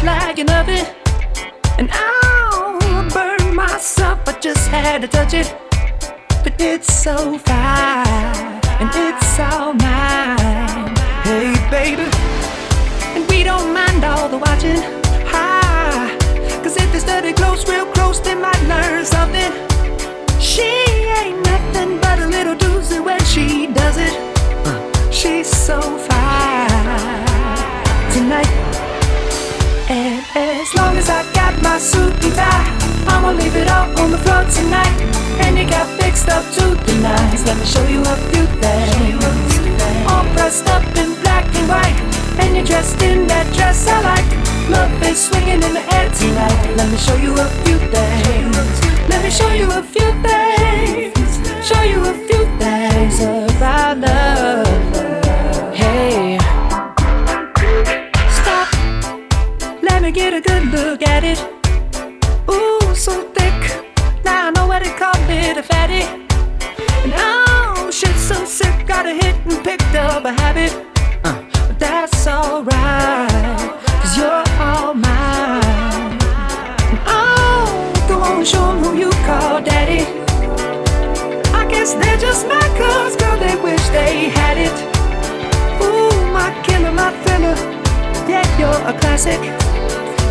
thinking of it. And I'll burn myself, I just had to touch it. But it's so fine, my suit and tie, I'ma leave it all on the floor tonight. And you got fixed up to the nines. Let me show you a few things. All dressed up in black and white. And you're dressed in that dress I like. Love is swinging in the air tonight. Let me show you a few things. Let me show you a few things. Show you a few things about love. Hey. Stop. Let me get a good look at it. Ooh, so thick. Now I know what they call it a fatty. And oh, shit, so sick. Got a hit and picked up a habit. Uh, but that's alright. Cause you're all mine. And oh, go on, show 'em who you call daddy. I guess they're just mad cause, girl, they wish they had it. Ooh, my killer, my thriller. Yeah, you're a classic.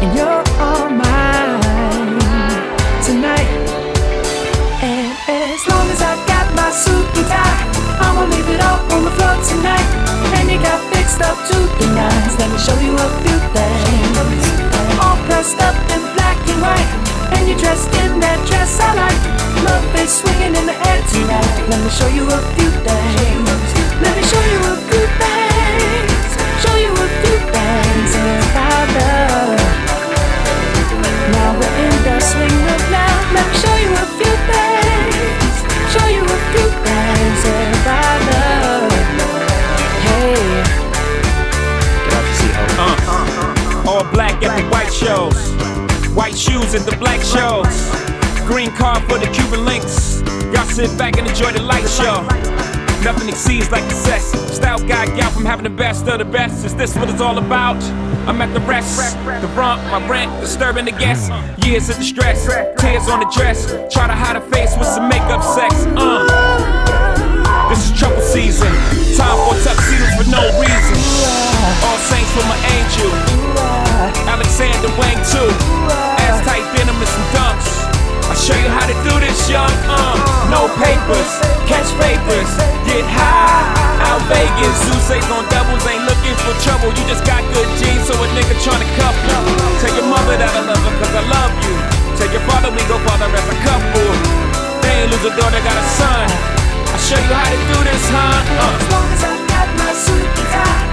And you're in that dress I like. Love is swinging in the air tonight. Let me show you a few things. Let me show you a few things. Show you a few things about love. Now we're in the swing of love. Let me show you a few things. Show you a few things about love. Hey. Uh, uh, uh, uh, all black at the white shows, white shoes at the black shows, green card for the Cuban links. Y'all sit back and enjoy the light show. Nothing exceeds like success. Style guy, gal from having the best of the best. Is this what it's all about? I'm at the rest, the rump, my rent, disturbing the guests. Years of distress, tears on the dress. Try to hide a face with some makeup sex. Uh. Vegas, Zeus on doubles, ain't looking for trouble. You just got good genes, so a nigga tryna cuff you. Tell your mother that I love her, cause I love you. Tell your father we go father as a couple. They ain't lose a daughter, got a son. I'll show you how to do this, huh? Uh. As long as I got my suit and tie,